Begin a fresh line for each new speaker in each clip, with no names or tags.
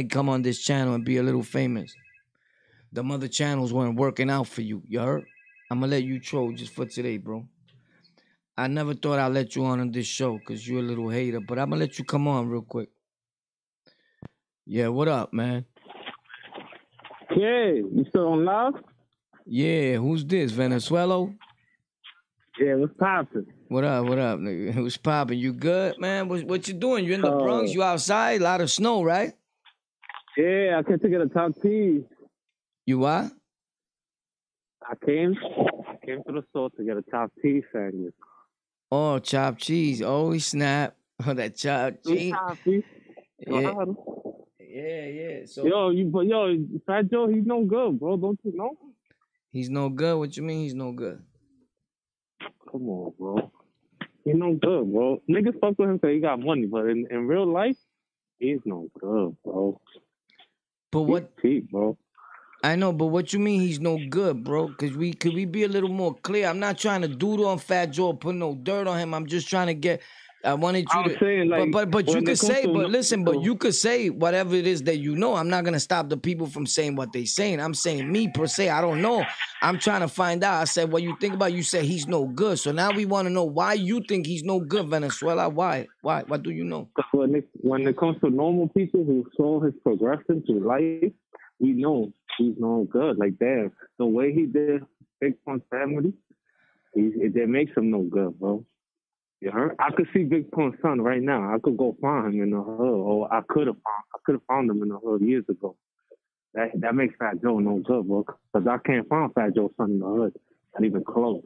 definitely come on this channel and be a little famous. The other channels weren't working out for you. You heard? I'm gonna let you troll just for today, bro. I never thought I'd let you on on this show because you're a little hater, but I'm gonna let you come on real quick. Yeah, what up, man?
Yeah, you still on live?
Yeah, who's this? Venezuela?
Yeah, what's poppin'?
What up? What up, nigga? Who's popping? You good, man? What, what you doing? You in the Bronx?
Uh,
You outside? A lot of snow, right?
Yeah, I came to get a top T.
You what?
I came, I came to the store to get a top T sandwich.
Oh, chopped cheese. Oh, snap. Oh, that chopped cheese. Yeah, yeah, yeah. So
Yo, you, but yo, Fat Joe, he's no good, bro. Don't you know?
he's no good. What you mean he's no good?
Come on, bro. He's no good, bro. Niggas fuck with him because he got money, but in, in real life, he's no good, bro.
But what
He's cheap, bro.
I know, but what you mean he's no good, bro? Cause we could we be a little more clear? I'm not trying to doodle on Fat Joe, put no dirt on him. I'm just trying to get. I wanted you
I'm
to.
saying, like,
but but but you could say, but listen, but you could say whatever it is that you know. I'm not gonna stop the people from saying what they saying. I'm saying me per se. I don't know. I'm trying to find out. I said what you think about. You said he's no good. So now we want to know why you think he's no good, Venezuela. Why? Why? What do you know?
When it, when it comes to normal people who saw his progression through life, we know he's no good. Like, damn, the way he did Big Pun's family, he, it, it makes him no good, bro. You heard? I could see Big Pun's son right now. I could go find him in the hood, or I could have found I could have found him in the hood years ago. That that makes Fat Joe no good, bro. Because I can't find Fat Joe's son in the hood, not even close.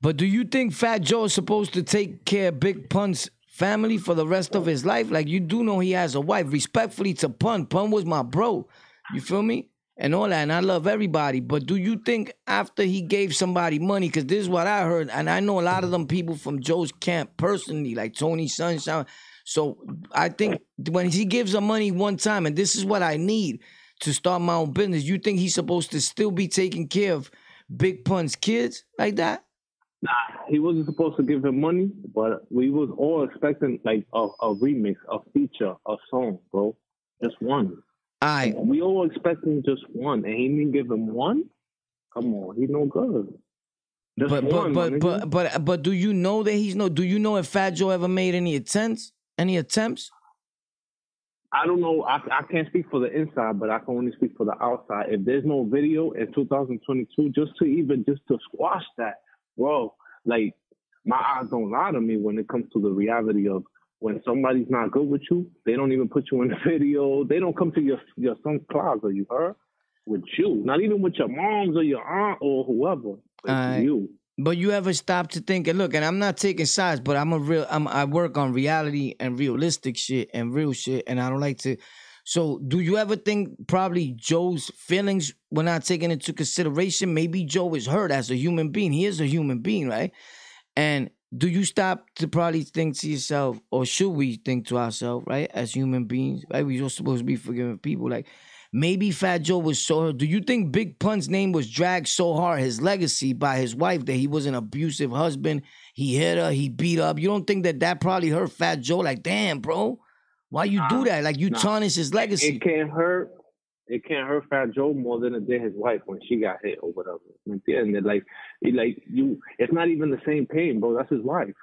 But do you think Fat Joe is supposed to take care of Big Pun's family for the rest of his life? Like you do know he has a wife. Respectfully to Pun, Pun was my bro. You feel me? And all that, and I love everybody. But do you think after he gave somebody money, because this is what I heard, and I know a lot of them people from Joe's camp personally, like Tony Sunshine. So I think when he gives them money one time, and this is what I need to start my own business, you think he's supposed to still be taking care of Big Pun's kids like that?
Nah, he wasn't supposed to give him money, but we was all expecting like a, a remix, a feature, a song, bro. Just one.
Right.
We all expecting just one, and he didn't give him one. Come on, he no good. Just
But
one,
but but but but but do you know that he's no? Do you know if Fat Joe ever made any attempts? Any attempts?
I don't know. I I can't speak for the inside, but I can only speak for the outside. If there's no video in 2022, just to even just to squash that, bro, like my eyes don't lie to me when it comes to the reality of when somebody's not good with you, they don't even put you in the video. They don't come to your your son's closet. You heard? With you, not even with your moms or your aunt or whoever. You.
But you ever stop to think and look? And I'm not taking sides, but I'm a real. I'm I work on reality and realistic shit and real shit, and I don't like to. So, do you ever think probably Joe's feelings were not taken into consideration? Maybe Joe is hurt as a human being. He is a human being, right? And do you stop to probably think to yourself, or should we think to ourselves, right, as human beings, right? We're supposed to be forgiving people. Like maybe Fat Joe was so. Do you think Big Pun's name was dragged so hard, his legacy by his wife, that he was an abusive husband? He hit her, he beat up. You don't think that that probably hurt Fat Joe? Like, damn, bro, why you do that? Like you
nah.
tarnish his legacy.
It can't hurt. It can't hurt Fat Joe more than it did his wife when she got hit or whatever. End, it like, like you, it's not even the same pain, bro. That's his wife.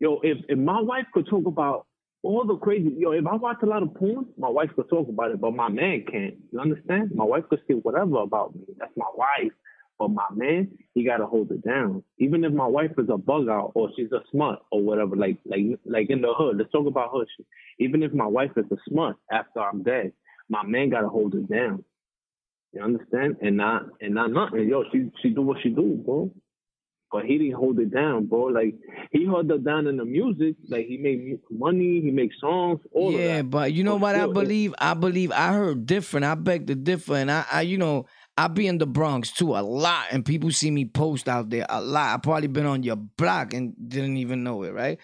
Yo, if if my wife could talk about all the crazy, yo, if I watch a lot of porn, my wife could talk about it, but my man can't. You understand? My wife could say whatever about me. That's my wife. But my man, he gotta hold it down. Even if my wife is a bug out or she's a smut or whatever, like like like in the hood. Let's talk about hood shit. Even if my wife is a smut after I'm dead, my man gotta hold it down. You understand? And not and not nothing. Yo, she she do what she do, bro. But he didn't hold it down, bro. Like he held it down in the music. Like he made money, he makes songs, all of
yeah, but you know
For
what I believe? I believe I heard different. I beg to differ, and I, I, you know, I be in the Bronx too a lot, and people see me post out there a lot. I probably been on your block and didn't even know it, right?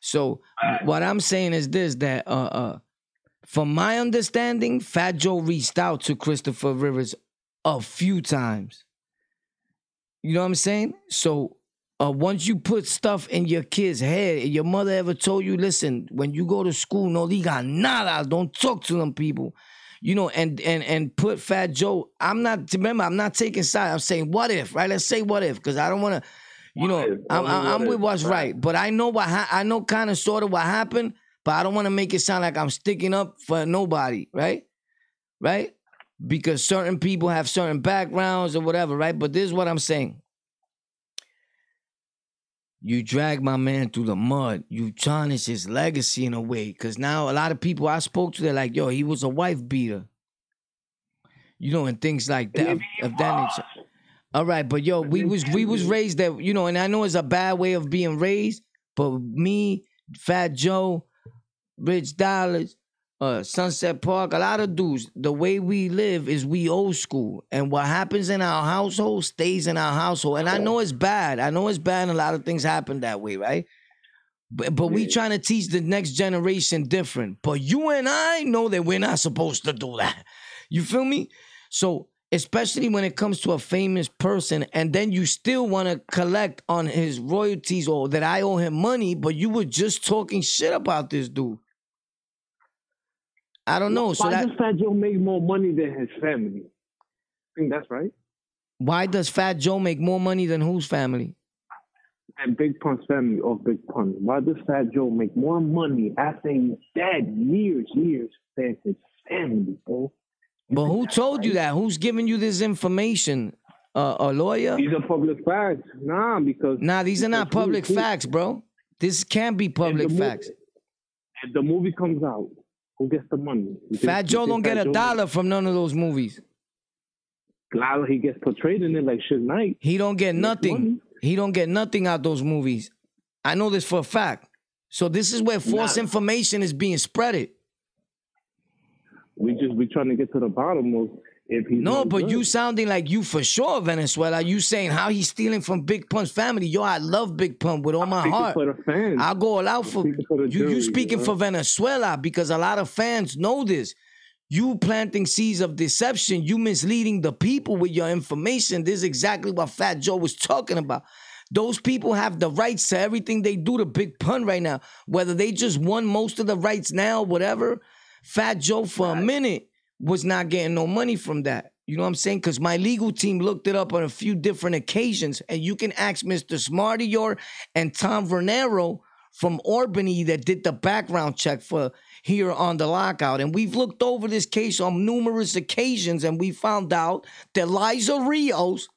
So what I'm saying is this: that uh, uh, from my understanding, Fat Joe reached out to Christopher Rivers a few times. You know what I'm saying? So uh, once you put stuff in your kid's head, your mother ever told you, listen, when you go to school, no diga nada, don't talk to them people. you know, and and and put Fat Joe. I'm not remember. I'm not taking side. I'm saying what if, right? Let's say what if, because I don't want to. You know,
if,
I'm, I'm, I'm with what's
right.
right, but I know what ha- I know, kind of, sort of what happened, but I don't want to make it sound like I'm sticking up for nobody, right? Right? Because certain people have certain backgrounds or whatever, right? But this is what I'm saying. You drag my man through the mud. You tarnish his legacy in a way. Cause now a lot of people I spoke to, they're like, yo, he was a wife beater. You know, and things like that of, that nature. All right, but yo, we was we was raised that, you know, and I know it's a bad way of being raised, but me, Fat Joe, Rich Dollars, uh, Sunset Park, a lot of dudes, the way we live is we old school. And what happens in our household stays in our household. And I know it's bad. I know it's bad a lot of things happen that way, right? But, but we trying to teach the next generation different. But you and I know that we're not supposed to do that. You feel me? So especially when it comes to a famous person, and then you still want to collect on his royalties or that I owe him money, but you were just talking shit about this dude. I don't know. So
Why
that
does Fat Joe make more money than his family? I think that's right.
why does Fat Joe make more money than whose family?
And Big Pun's family of Big Pun. Why does Fat Joe make more money after he's dead years, years than his family, bro? You
But who told you that? Who's giving you this information? Uh, a lawyer?
These are public facts. Nah, because
Nah, these are not public facts, bro. This can't be public facts.
If the movie comes out, who gets the money?
Fat Joe don't get
Fat
a
Joe-
dollar from none of those movies.
Glad he gets portrayed in it like Suge Knight.
He don't get nothing. He don't get nothing out those movies. I know this for a fact. So this is where false
Nah.
information is being spreaded.
We just we trying to get to the bottom of if he's
No, but
good.
you sounding like you for sure, Venezuela. You saying how he's stealing from Big Pun's family. Yo, I love Big Pun with all my
Speaking
heart.
for the fans.
I'll go all out for
for
you. You speaking
you
for? Venezuela because a lot of fans know this. You planting seeds of deception. You misleading the people with your information. This is exactly what Fat Joe was talking about. Those people have the rights to everything they do to Big Pun right now. Whether they just won most of the rights now, whatever. Fat Joe for a minute was not getting no money from that. You know what I'm saying? Because my legal team looked it up on a few different occasions, and you can ask Mr. Smartior and Tom Vernero from Albany that did the background check for here on the lockout. And we've looked over this case on numerous occasions, and we found out that Liza Rios,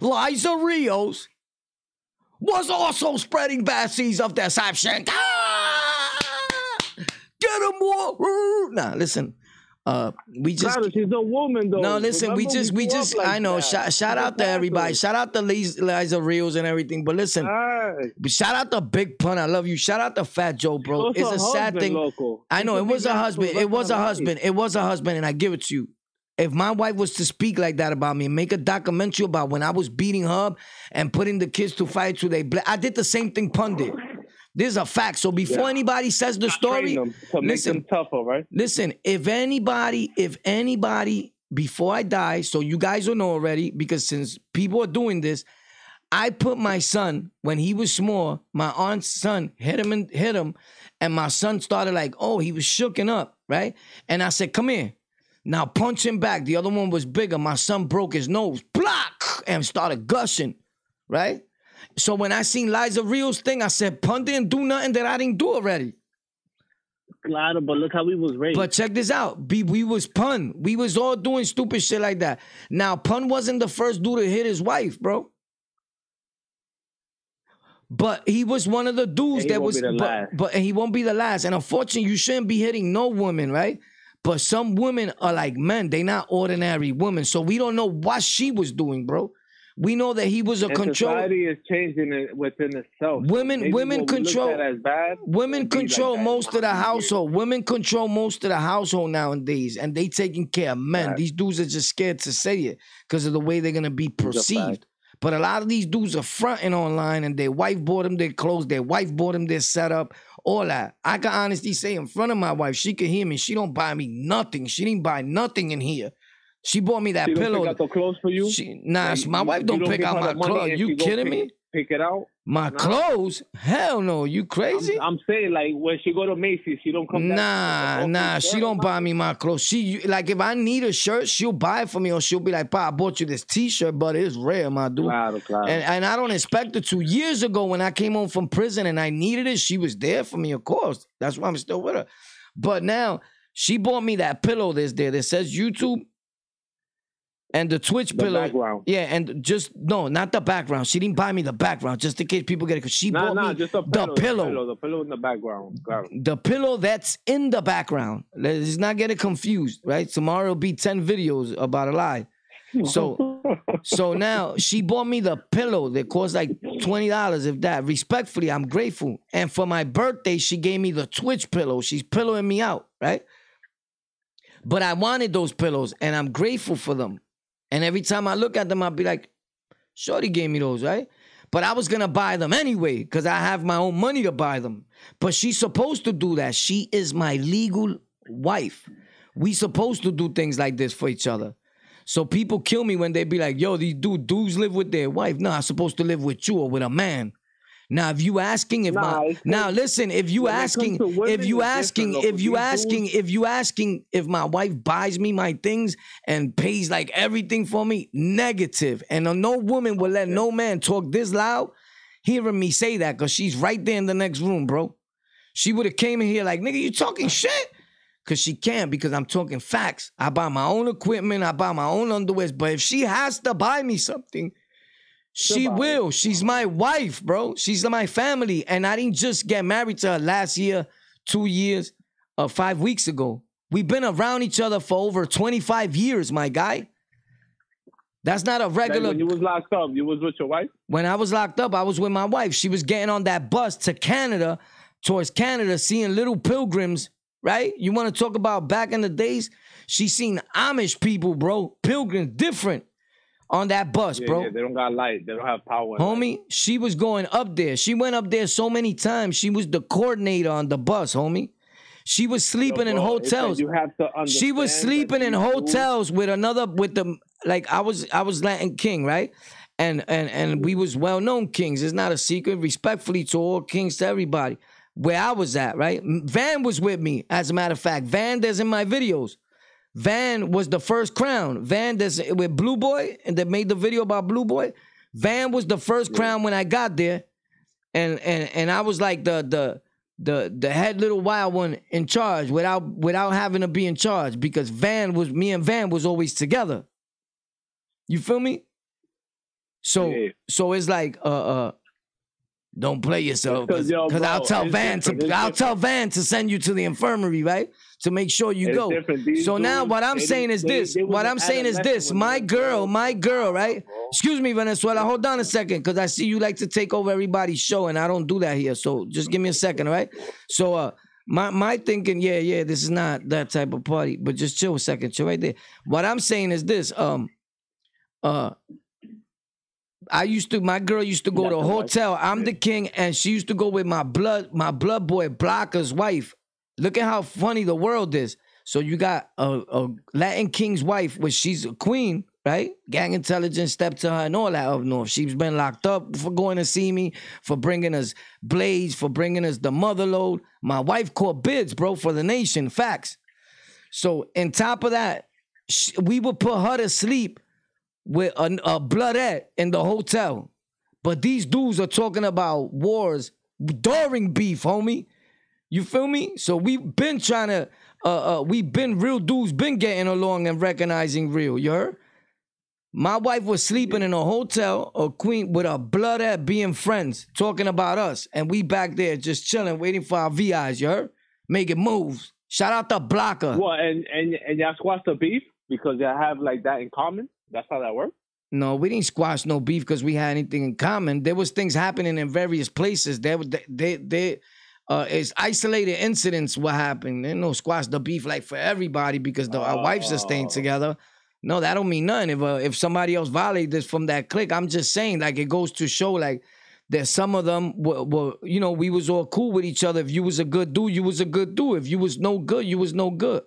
Liza Rios, was also spreading bad seeds of deception. Ah! Get him more. Nah, listen. Uh, we just
she's a woman though.
no, listen, we just, we just,
like
I know. Shout, shout out to everybody. Shout out to Liza Rios and everything. But listen, shout out to Big Pun. I love you. Shout out to Fat Joe, bro. It's a sad thing.
Loco.
I know it
could be
was a husband. It was a husband. It was a husband, and I give it to you. If my wife was to speak like that about me and make a documentary about when I was beating her and putting the kids to fight to they, I did the same thing Pun did. This is a fact. So before
Yeah.
anybody says the
Train
story,
to make
listen.
them tougher, right?
Listen, if anybody, if anybody before I die, so you guys will know already, because since people are doing this, I put my son when he was small, my aunt's son hit him and hit him, and my son started like, oh, he was shooken up, right? And I said, come here. Now punch him back. The other one was bigger. My son broke his nose, block, and started gushing, right? So when I seen Liza Rios thing, I said, Pun didn't do nothing that I didn't do already.
Claro, but look how we was raised.
But check this out. B, we was pun. We was all doing stupid shit like that. Now, pun wasn't the first dude to hit his wife, bro. But he was one of the dudes that was but, but and he won't be the last. And unfortunately, you shouldn't be hitting no woman, right? But some women are like men, they not ordinary women. So we don't know what she was doing, bro. We know that he was a
and
control.
society is changing it within itself.
Women-
Maybe
women
what we looked
control-
as bad,
Women
won't like
control most of the
100 years.
household. Women control most of the household nowadays, and they taking care of men.
Right.
These dudes are just scared to say it because of the way they're gonna be perceived. But a lot of these dudes are fronting online, and their wife bought them their clothes, their wife bought them their setup, all that. I can honestly say in front of my wife, she can hear me. She don't buy me nothing. She didn't buy nothing in here. She bought me that
She don't
pillow.
pick out the clothes for you.
She, nah,
Like,
my wife don't
don't
pick
give
out my clothes. You kidding
pick-
me?
pick it out?
My
No.
clothes? Hell no. You crazy?
I'm, I'm saying like when she go to Macy's, she don't come.
Nah,
a
nah, she don't buy me my clothes. She like if I need a shirt, she'll buy it for me, or she'll be like, "Pa, I bought you this T-shirt, but it's rare, my dude."
Claro, claro.
And and I don't expect her to. Years ago, when I came home from prison and I needed it, she was there for me. Of course, that's why I'm still with her. But now she bought me that pillow that's there that says YouTube and the Twitch
the
pillow.
background.
Yeah, and just no, not the background. She didn't buy me the background, just in case people get it. Cause she
Nah,
bought
nah,
me
just a
the
pillow,
pillow.
The pillow in the background. Claro.
the pillow that's in the background. Let's not get it confused, right? Tomorrow will be 10 videos about a lie. So so now she bought me the pillow that cost like $20, if that. Respectfully, I'm grateful. And for my birthday, she gave me the Twitch pillow. She's pillowing me out, right? But I wanted those pillows and I'm grateful for them. And every time I look at them, I'll be like, Shorty gave me those, right? But I was gonna buy them anyway because I have my own money to buy them. But she's supposed to do that. She is my legal wife. We supposed to do things like this for each other. So people kill me when they be like, "Yo, these dude, dudes live with their wife." No, I'm supposed to live with you or with a man. Now, if you asking if
Nah,
my now listen, if you
when it comes
asking
women,
if you asking
though,
if you asking
dudes-
if you asking if my wife buys me my things and pays like everything for me, negative. And no woman will let no man talk this loud hearing me say that because she's right there in the next room, bro. She would have came in here like, nigga, you talking shit? Cause she can't because I'm talking facts. I buy my own equipment, I buy my own underwear. But if she has to buy me something, she
it.
will. She's my wife, bro. She's my family. And I didn't just get married to her last year, two years, uh, five weeks ago. We've been around each other for over 25 years, my guy. That's not a
Like
regular
when you was locked up, you was with your wife.
when I was locked up, I was with my wife. She was getting on that bus to Canada, towards Canada, seeing little pilgrims, right? You want to talk about back in the days? She seen Amish people, bro, pilgrims, different on that bus,
Yeah,
bro.
yeah, they don't got light. They don't have power. and light.
Homie, she was going up there. She went up there so many times. She was the coordinator on the bus, homie. She was sleeping in
bro, that
hotels.
You have to understand
She was sleeping in hotels with another with the like I was I was Latin King, right? And and and we was well known kings. It's not a secret. Respectfully to all kings, to everybody. Where I was at, right? Van was with me, as a matter of fact. Van that's in my videos. Van was the first crown. Van that's with Blue Boy, and they made the video about Blue Boy. Van was the first crown when I got there. And and and I was like the the the the head little wild one in charge without without having to be in charge because Van was me and Van was always together. You feel me? So
Yeah.
so it's like uh uh don't play yourself
Because, yo,
I'll tell Van to I'll
different.
tell Van to send you to the infirmary, right? To make sure you
It's
go. So now what I'm
they
saying is
they-
this.
they was
What I'm saying is this. My girl, my girl, right?
bro.
Excuse me, Venezuela. Hold on a second, because I see you like to take over everybody's show, and I don't do that here. So just give me a second, all right? So uh my my thinking, yeah, yeah, this is not that type of party, but just chill a second, chill right there. What I'm saying is this, um uh I used to my girl used to go to a hotel. I'm the king, and she used to go with my blood, my blood boy Blocker's wife. Look at how funny the world is. So you got a, a Latin king's wife, which she's a queen, right? Gang intelligence stepped to her and all that oh, up north. She's been locked up for going to see me, for bringing us blades, for bringing us the mother load. My wife caught bids, bro, for the nation. Facts. So, on top of that, we would put her to sleep with a, a bloodette in the hotel. But these dudes are talking about wars during beef, homie. You feel me? So we've been trying to, uh, uh, we've been real dudes, been getting along and recognizing real. You heard? My wife was sleeping in a hotel, a queen with a bloodette being friends, talking about us, and we back there just chilling, waiting for our VIs. You heard? Making moves. Shout out to Blocker.
What and and and y'all squash the beef because y'all have like that in common. That's how that works.
No, we didn't squash no beef because we had anything in common. There was things happening in various places. There, they, they, they uh, it's isolated incidents. What happened? There no squash the beef like for everybody because the, our wives are staying
Oh.
together. No, that don't mean nothing. If uh, if somebody else violated this from that clique, I'm just saying like it goes to show like that some of them were, were you know we was all cool with each other. If you was a good dude, you was a good dude. If you was no good, you was no good.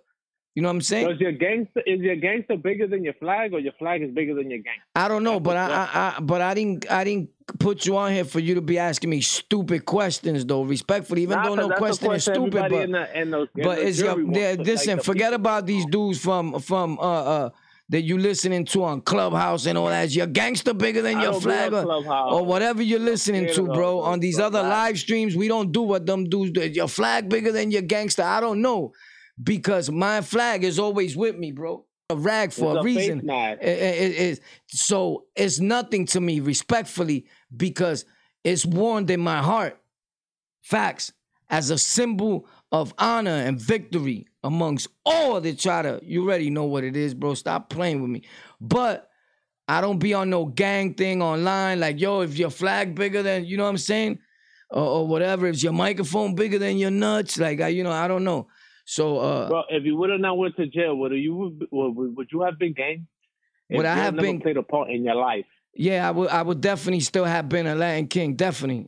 You know what I'm saying?
Is your gangster is your gangster bigger than your flag, or your flag is bigger than your gangster?
I don't know, but I, I, I, but I didn't, I didn't put you on here for you to be asking me stupid questions, though. Respectfully, even
Nah,
though no
the
question is stupid, but
in the, in in
but it's your,
jury wants
yeah,
to, like,
listen. forget
people
about these dudes from from uh uh that you listening to on Clubhouse and all that. Is your gangster bigger than
I
your flag or, or whatever you're listening to, bro? On these other live streams, we don't do what them dudes do. Is Your flag bigger than your gangster? I don't know because my flag is always with me, bro. A rag for
It's
a
a
reason. It- it- it- so it's nothing to me, respectfully, because it's worn in my heart. Facts as a symbol of honor and victory amongst all that try to. You already know what it is, bro. Stop playing with me. But I don't be on no gang thing online. Like, yo, if your flag bigger than, you know what I'm saying, or, or whatever. If your microphone bigger than your nuts, like, I, you know, I don't know. So, uh,
Bro, if you would have not went to jail, would you would, would you have been gang?
Would I have been-
played a part in your life?
yeah, I would, I would definitely still have been a Latin king. Definitely,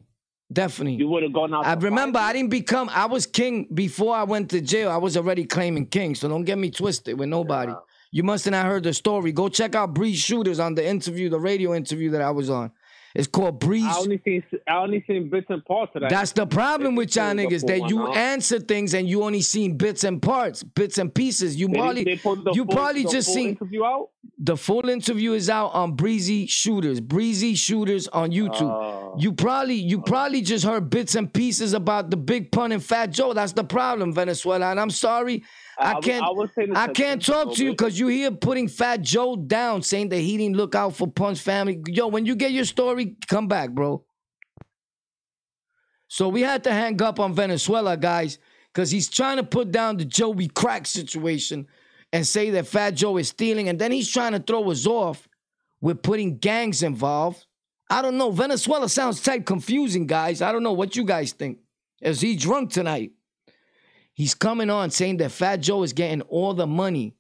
definitely.
You would have gone out.
I remember
fight?
I didn't become I was king before I went to jail. I was already claiming king, so don't get me twisted with nobody.
Yeah.
You must have not heard the story. Go check out Breeze Shooters on the interview, the radio interview that I was on. It's called Breeze.
I only seen I only seen bits and parts of that.
That's the problem with y'all niggas that you answer things and you only seen bits and parts, bits and pieces. You
They-
probably
they the
you
full-
probably
the
just seen
interview out.
the full interview is out on Breezy Shooters, Breezy Shooters on YouTube.
Oh.
You probably you probably just heard bits and pieces about the big pun and Fat Joe. That's the problem, Venezuela. And I'm sorry, I, can't. I,
this
can't talk to you because you here putting Fat Joe down, saying that he didn't look out for Pun's family. Yo, when you get your story, come back, bro. So we had to hang up on Venezuela, guys, because he's trying to put down the Joey Crack situation and say that Fat Joe is stealing, and then he's trying to throw us off with putting gangs involved. I don't know. Venezuela sounds type confusing, guys. I don't know what you guys think. Is he drunk tonight? He's coming on saying that Fat Joe is getting all the money.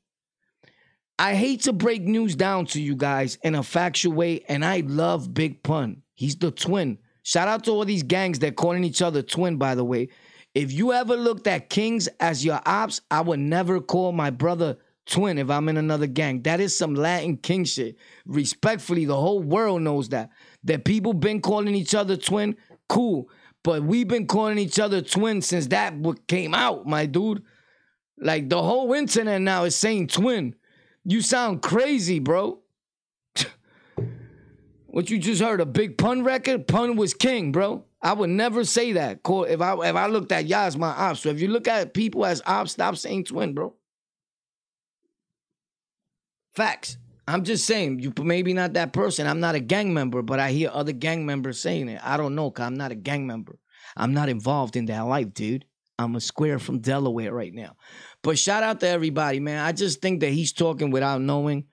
I hate to break news down to you guys in a factual way, and I love Big Pun. He's the twin. Shout out to all these gangs that calling each other twin, by the way. If you ever looked at Kings as your ops, I would never call my brother twin if I'm in another gang. That is some Latin king shit. Respectfully, the whole world knows that. That people been calling each other twin, cool. But we've been calling each other twin since that book came out, my dude. Like the whole internet now is saying twin. You sound crazy, bro. what you just heard? A big pun record? Pun was king, bro. I would never say that. If I if I looked at y'all as my ops. So if you look at people as ops, stop saying twin, bro. Facts. I'm just saying, you maybe not that person. I'm not a gang member, but I hear other gang members saying it. I don't know, cause I'm not a gang member. I'm not involved in that life, dude. I'm a square from Delaware right now. But shout out to everybody, man. I just think that he's talking without knowing.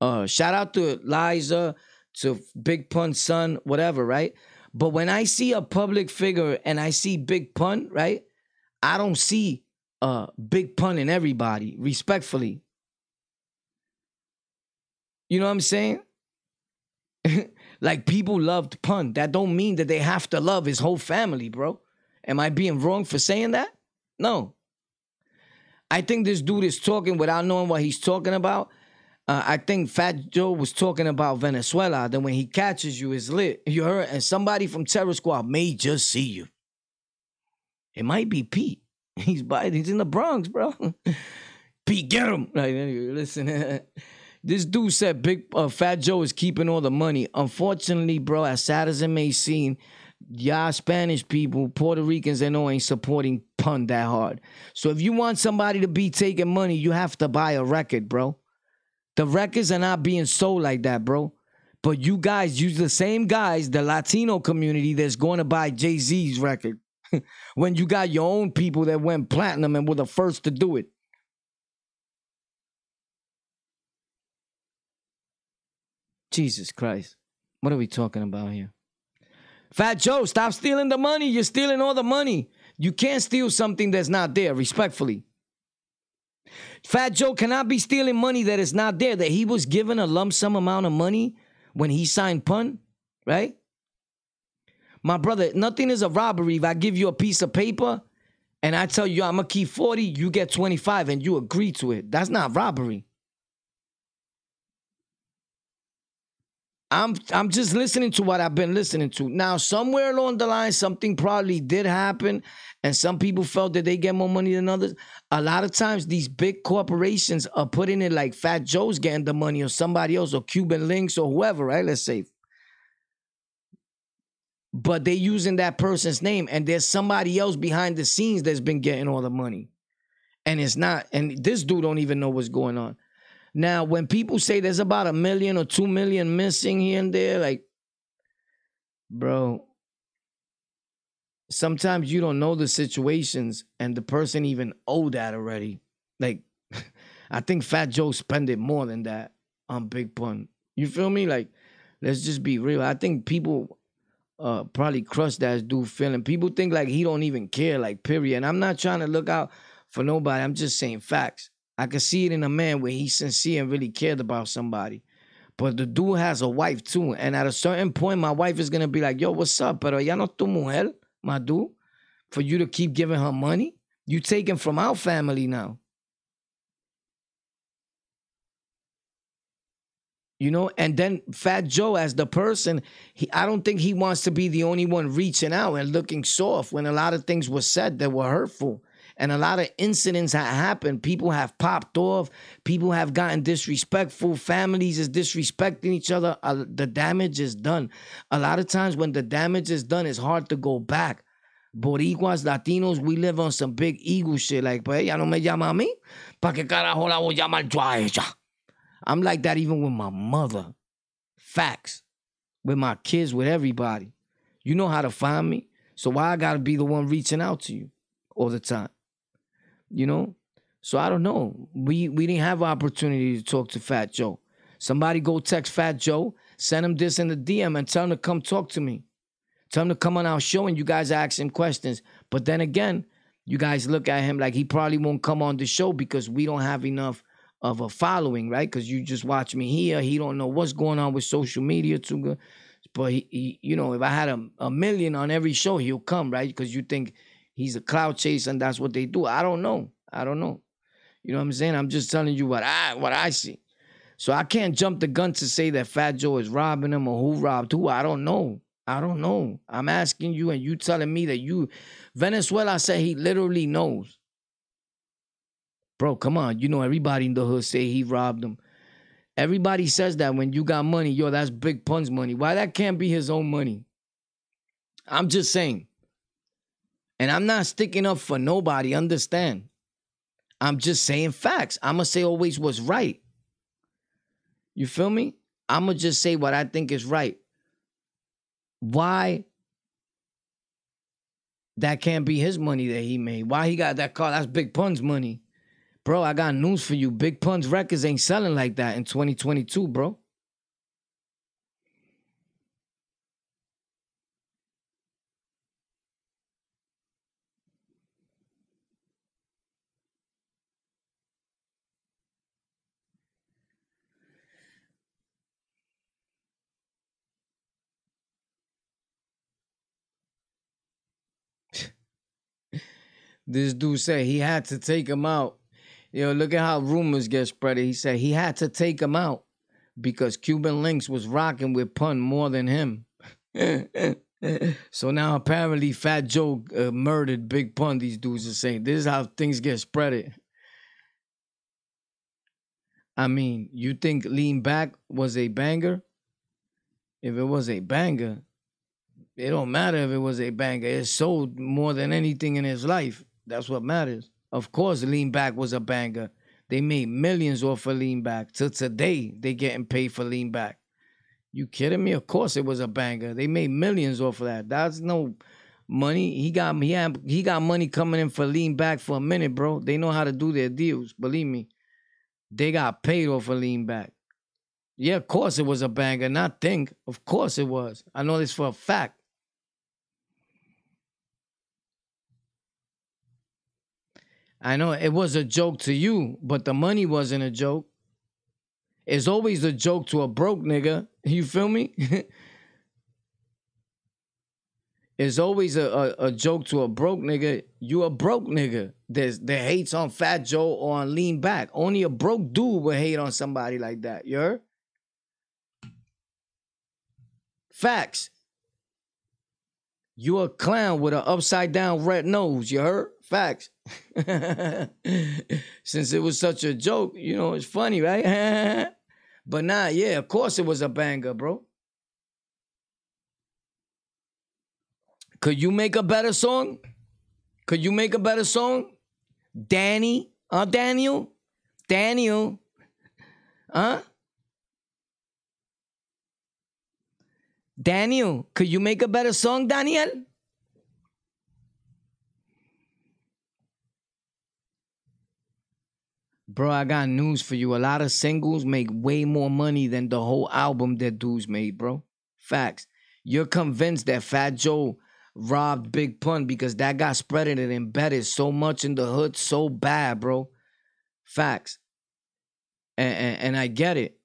Uh, shout out to Liza, to Big Pun's son, whatever, right? But when I see a public figure and I see Big Pun, right? I don't see uh Big Pun in everybody, respectfully. You know what I'm saying? like people loved Pun. That don't mean that they have to love his whole family, bro. Am I being wrong for saying that? No. I think this dude is talking without knowing what he's talking about. Uh, I think Fat Joe was talking about Venezuela. Then when he catches you, it's lit. You heard, and somebody from Terror Squad may just see you. It might be Pete. He's by. He's in the Bronx, bro. Pete, get him. Like, listen. This dude said Big uh, Fat Joe is keeping all the money. Unfortunately, bro, as sad as it may seem, y'all Spanish people, Puerto Ricans, and all ain't supporting pun that hard. So if you want somebody to be taking money, you have to buy a record, bro. The records are not being sold like that, bro. But you guys use the same guys, the Latino community that's going to buy Jay Z's record. when you got your own people that went platinum and were the first to do it. Jesus Christ. What are we talking about here? Fat Joe, stop stealing the money. You're stealing all the money. You can't steal something that's not there, respectfully. Fat Joe cannot be stealing money that is not there, that he was given a lump sum amount of money when he signed pun, right? My brother, nothing is a robbery if I give you a piece of paper and I tell you I'm gonna keep 40, you get 25 and you agree to it. That's not robbery. I'm I'm just listening to what I've been listening to. Now, somewhere along the line, something probably did happen, and some people felt that they get more money than others. A lot of times, these big corporations are putting it like Fat Joe's getting the money, or somebody else, or Cuban Links, or whoever, right? Let's say. But they're using that person's name, and there's somebody else behind the scenes that's been getting all the money, and it's not. And this dude don't even know what's going on. Now, when people say there's about a million or two million missing here and there, like, bro, sometimes you don't know the situations and the person even owe that already. Like, I think Fat Joe spent it more than that on Big Pun. You feel me? Like, let's just be real. I think people uh probably crush that dude feeling. People think like he don't even care, like period. And I'm not trying to look out for nobody. I'm just saying facts. I could see it in a man where he's sincere and really cared about somebody. But the dude has a wife too. And at a certain point, my wife is gonna be like, yo, what's up? Pero ya no tu mujer, my dude. For you to keep giving her money. You taking from our family now. You know, and then Fat Joe as the person, he, I don't think he wants to be the only one reaching out and looking soft when a lot of things were said that were hurtful and a lot of incidents have happened. People have popped off. People have gotten disrespectful. Families is disrespecting each other. Uh, the damage is done. A lot of times when the damage is done, it's hard to go back. Boricuas, Latinos, we live on some big ego shit. Like, pues ella no me llama a mí. ¿Para qué carajo la voy a llamar yo a ella? I'm like that even with my mother. Facts. With my kids, with everybody. You know how to find me. So why I gotta be the one reaching out to you all the time? You know. So I don't know. We we didn't have opportunity to talk to Fat Joe. Somebody go text Fat Joe, send him this in the DM, and tell him to come talk to me. Tell him to come on our show and you guys ask him questions. But then again, you guys look at him like he probably won't come on the show because we don't have enough of a following, right? Because you just watch me here. He don't know what's going on with social media too good. But he, he you know, if I had a, a million on every show, he'll come, right? Because you think he's a clout chaser and that's what they do. I don't know. I don't know. You know what I'm saying? I'm just telling you what I what I see. So I can't jump the gun to say that Fat Joe is robbing him or who robbed who. I don't know. I don't know. I'm asking you and you telling me that you Venezuela said he literally knows. Bro, come on. You know everybody in the hood say he robbed him. Everybody says that when you got money, yo, that's Big Pun's money. Why that can't be his own money? I'm just saying. And I'm not sticking up for nobody, understand? I'm just saying facts. I'm going to say always what's right. You feel me? I'm going to just say what I think is right. Why that can't be his money that he made? Why he got that car? That's Big Pun's money. Bro, I got news for you. Big Pun's records ain't selling like that in 2022, bro. This dude said he had to take him out. You know, look at how rumors get spread. He said he had to take him out because Cuban Links was rocking with Pun more than him. so now apparently Fat Joe uh, murdered Big Pun. These dudes are saying this is how things get spreaded. I mean, you think Lean Back was a banger? If it was a banger, it don't matter if it was a banger. It sold more than anything in his life. That's what matters. Of course, Lean Back was a banger. They made millions off of Lean Back. Till today, they getting paid for Lean Back. You kidding me? Of course, it was a banger. They made millions off of that. That's no money. He got he had, he got money coming in for Lean Back for a minute, bro. They know how to do their deals. Believe me, they got paid off of Lean Back. Yeah, of course it was a banger. Not think. Of course it was. I know this for a fact. I know it was a joke to you, but the money wasn't a joke. It's always a joke to a broke nigga. You feel me? It's always a, a, a joke to a broke nigga. You a broke nigga. There's that hates on Fat Joe or on Lean Back. Only a broke dude would hate on somebody like that. You heard? Facts. You a clown with an upside down red nose. You heard? Facts. Since it was such a joke, you know, it's funny, right? but nah, yeah, of course it was a banger, bro. Could you make a better song? Could you make a better song? Danny? Huh, Daniel? Daniel? Huh? Daniel, could you make a better song, Daniel? Bro, I got news for you. A lot of singles make way more money than the whole album that dudes made, bro. Facts. You're convinced that Fat Joe robbed Big Pun because that got spread and embedded so much in the hood so bad, bro. Facts. And, and, and I get it.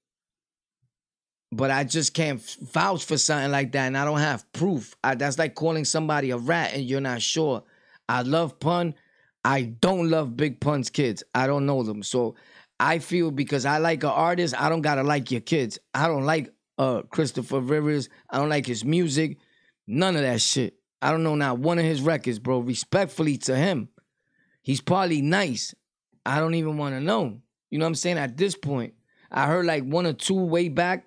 But I just can't vouch for something like that and I don't have proof. I, that's like calling somebody a rat and you're not sure. I love Pun. I don't love Big Pun's kids. I don't know them. So I feel because I like an artist, I don't gotta like your kids. I don't like uh Christopher Rivers. I don't like his music. None of that shit. I don't know not one of his records, bro. Respectfully to him, he's probably nice. I don't even want to know. You know what I'm saying? At this point, I heard like one or two way back.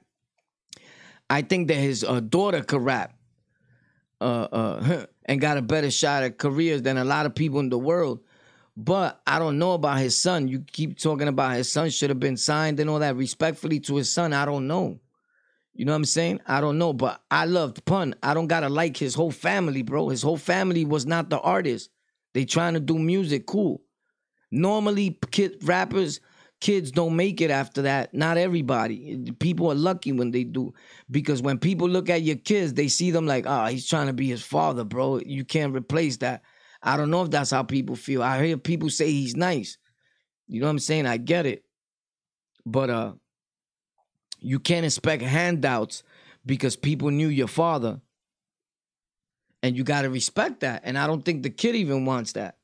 I think that his uh, daughter could rap, uh, uh, and got a better shot at careers than a lot of people in the world. But I don't know about his son. You keep talking about his son should have been signed and all that. Respectfully to his son, I don't know. You know what I'm saying? I don't know, but I loved Pun. I don't gotta like his whole family, bro. His whole family was not the artist. They trying to do music, cool. Normally, kid rappers, kids don't make it after that. Not everybody. People are lucky when they do, because when people look at your kids, they see them like, oh, he's trying to be his father, bro. You can't replace that. I don't know if that's how people feel. I hear people say he's nice. You know what I'm saying? I get it, but uh you can't expect handouts because people knew your father. And you got to respect that. And I don't think the kid even wants that.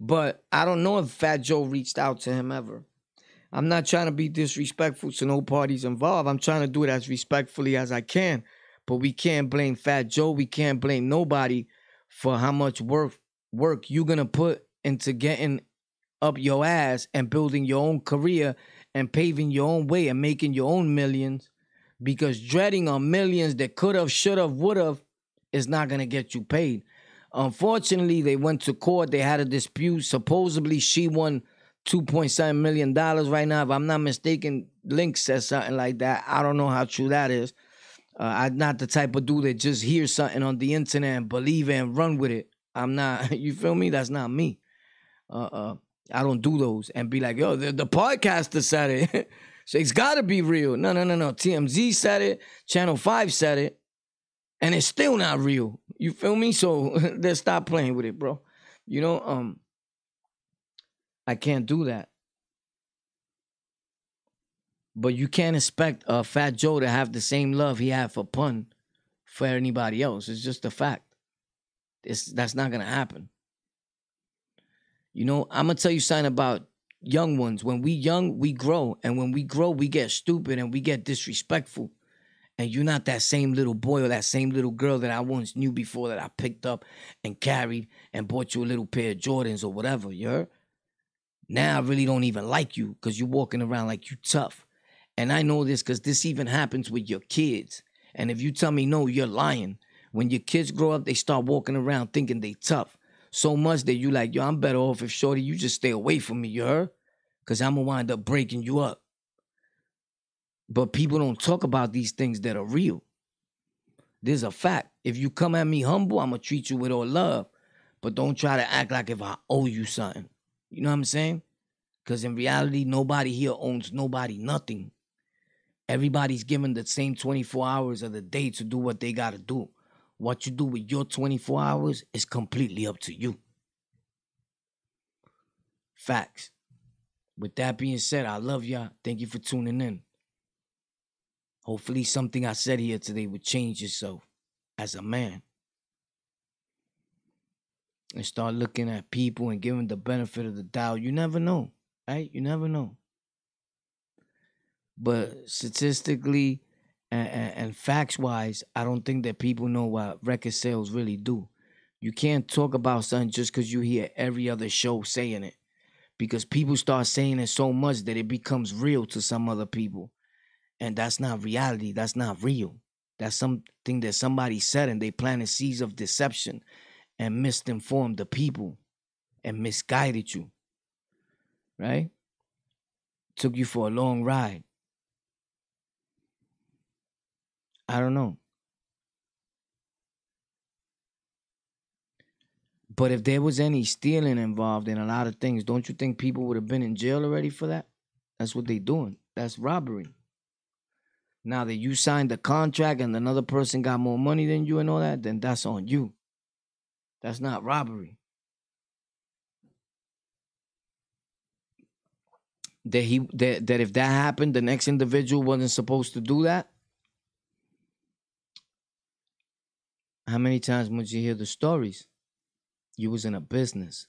But I don't know if Fat Joe reached out to him ever. I'm not trying to be disrespectful to no parties involved. I'm trying to do it as respectfully as I can. But we can't blame Fat Joe. We can't blame nobody for how much work work you're gonna put into getting up your ass and building your own career and paving your own way and making your own millions because dreading on millions that could have, should have, would have is not to get you paid. Unfortunately, they went to court. They had a dispute. Supposedly, she won $2.7 million right now. If I'm not mistaken, Link says something like that. I don't know how true that is. Uh, I'm not the type of dude that just hears something on the internet and believe it and run with it. I'm not, you feel me? That's not me. Uh, uh, I don't do those and be like, yo, the, the podcaster said it. so it's got to be real. No, no, no, no. TMZ said it. Channel 5 said it. And it's still not real. You feel me? So let's stop playing with it, bro. You know, um, I can't do that. But you can't expect uh, Fat Joe to have the same love he had for Pun for anybody else. It's just a fact. It's, that's not gonna happen. You know, I'm gonna tell you something about young ones. When we young, we grow, and when we grow, we get stupid and we get disrespectful. And you're not that same little boy or that same little girl that I once knew before that I picked up and carried and bought you a little pair of Jordans or whatever. You heard? Now I really don't even like you because you're walking around like you tough. And I know this because this even happens with your kids. And if you tell me no, you're lying. When your kids grow up, they start walking around thinking they tough so much that you like, yo, I'm better off if shorty, you just stay away from me, you heard? Cause I'm gonna wind up breaking you up. But people don't talk about these things that are real. There's a fact. If you come at me humble, I'm gonna treat you with all love. But don't try to act like if I owe you something. You know what I'm saying? Because in reality, nobody here owns nobody nothing. Everybody's given the same 24 hours of the day to do what they gotta do. What you do with your 24 hours is completely up to you. Facts. With that being said, I love y'all. Thank you for tuning in. Hopefully, something I said here today would change yourself as a man. And start looking at people and giving the benefit of the doubt, you never know, right? You never know. But statistically and, and, and facts wise, I don't think that people know what record sales really do. You can't talk about something just because you hear every other show saying it. Because people start saying it so much that it becomes real to some other people. And that's not reality. That's not real. That's something that somebody said and they planted seeds of deception and misinformed the people and misguided you. Right? Took you for a long ride. I don't know. But if there was any stealing involved in a lot of things, don't you think people would have been in jail already for that? That's what they're doing. That's robbery. Now that you signed the contract and another person got more money than you and all that, then that's on you. That's not robbery. That he that, that if that happened, the next individual wasn't supposed to do that. How many times would you hear the stories? You was in a business.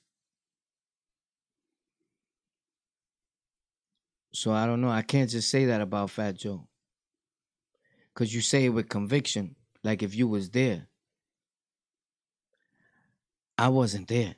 So I don't know. I can't just say that about Fat Joe. Cause you say it with conviction, like if you was there. I wasn't there.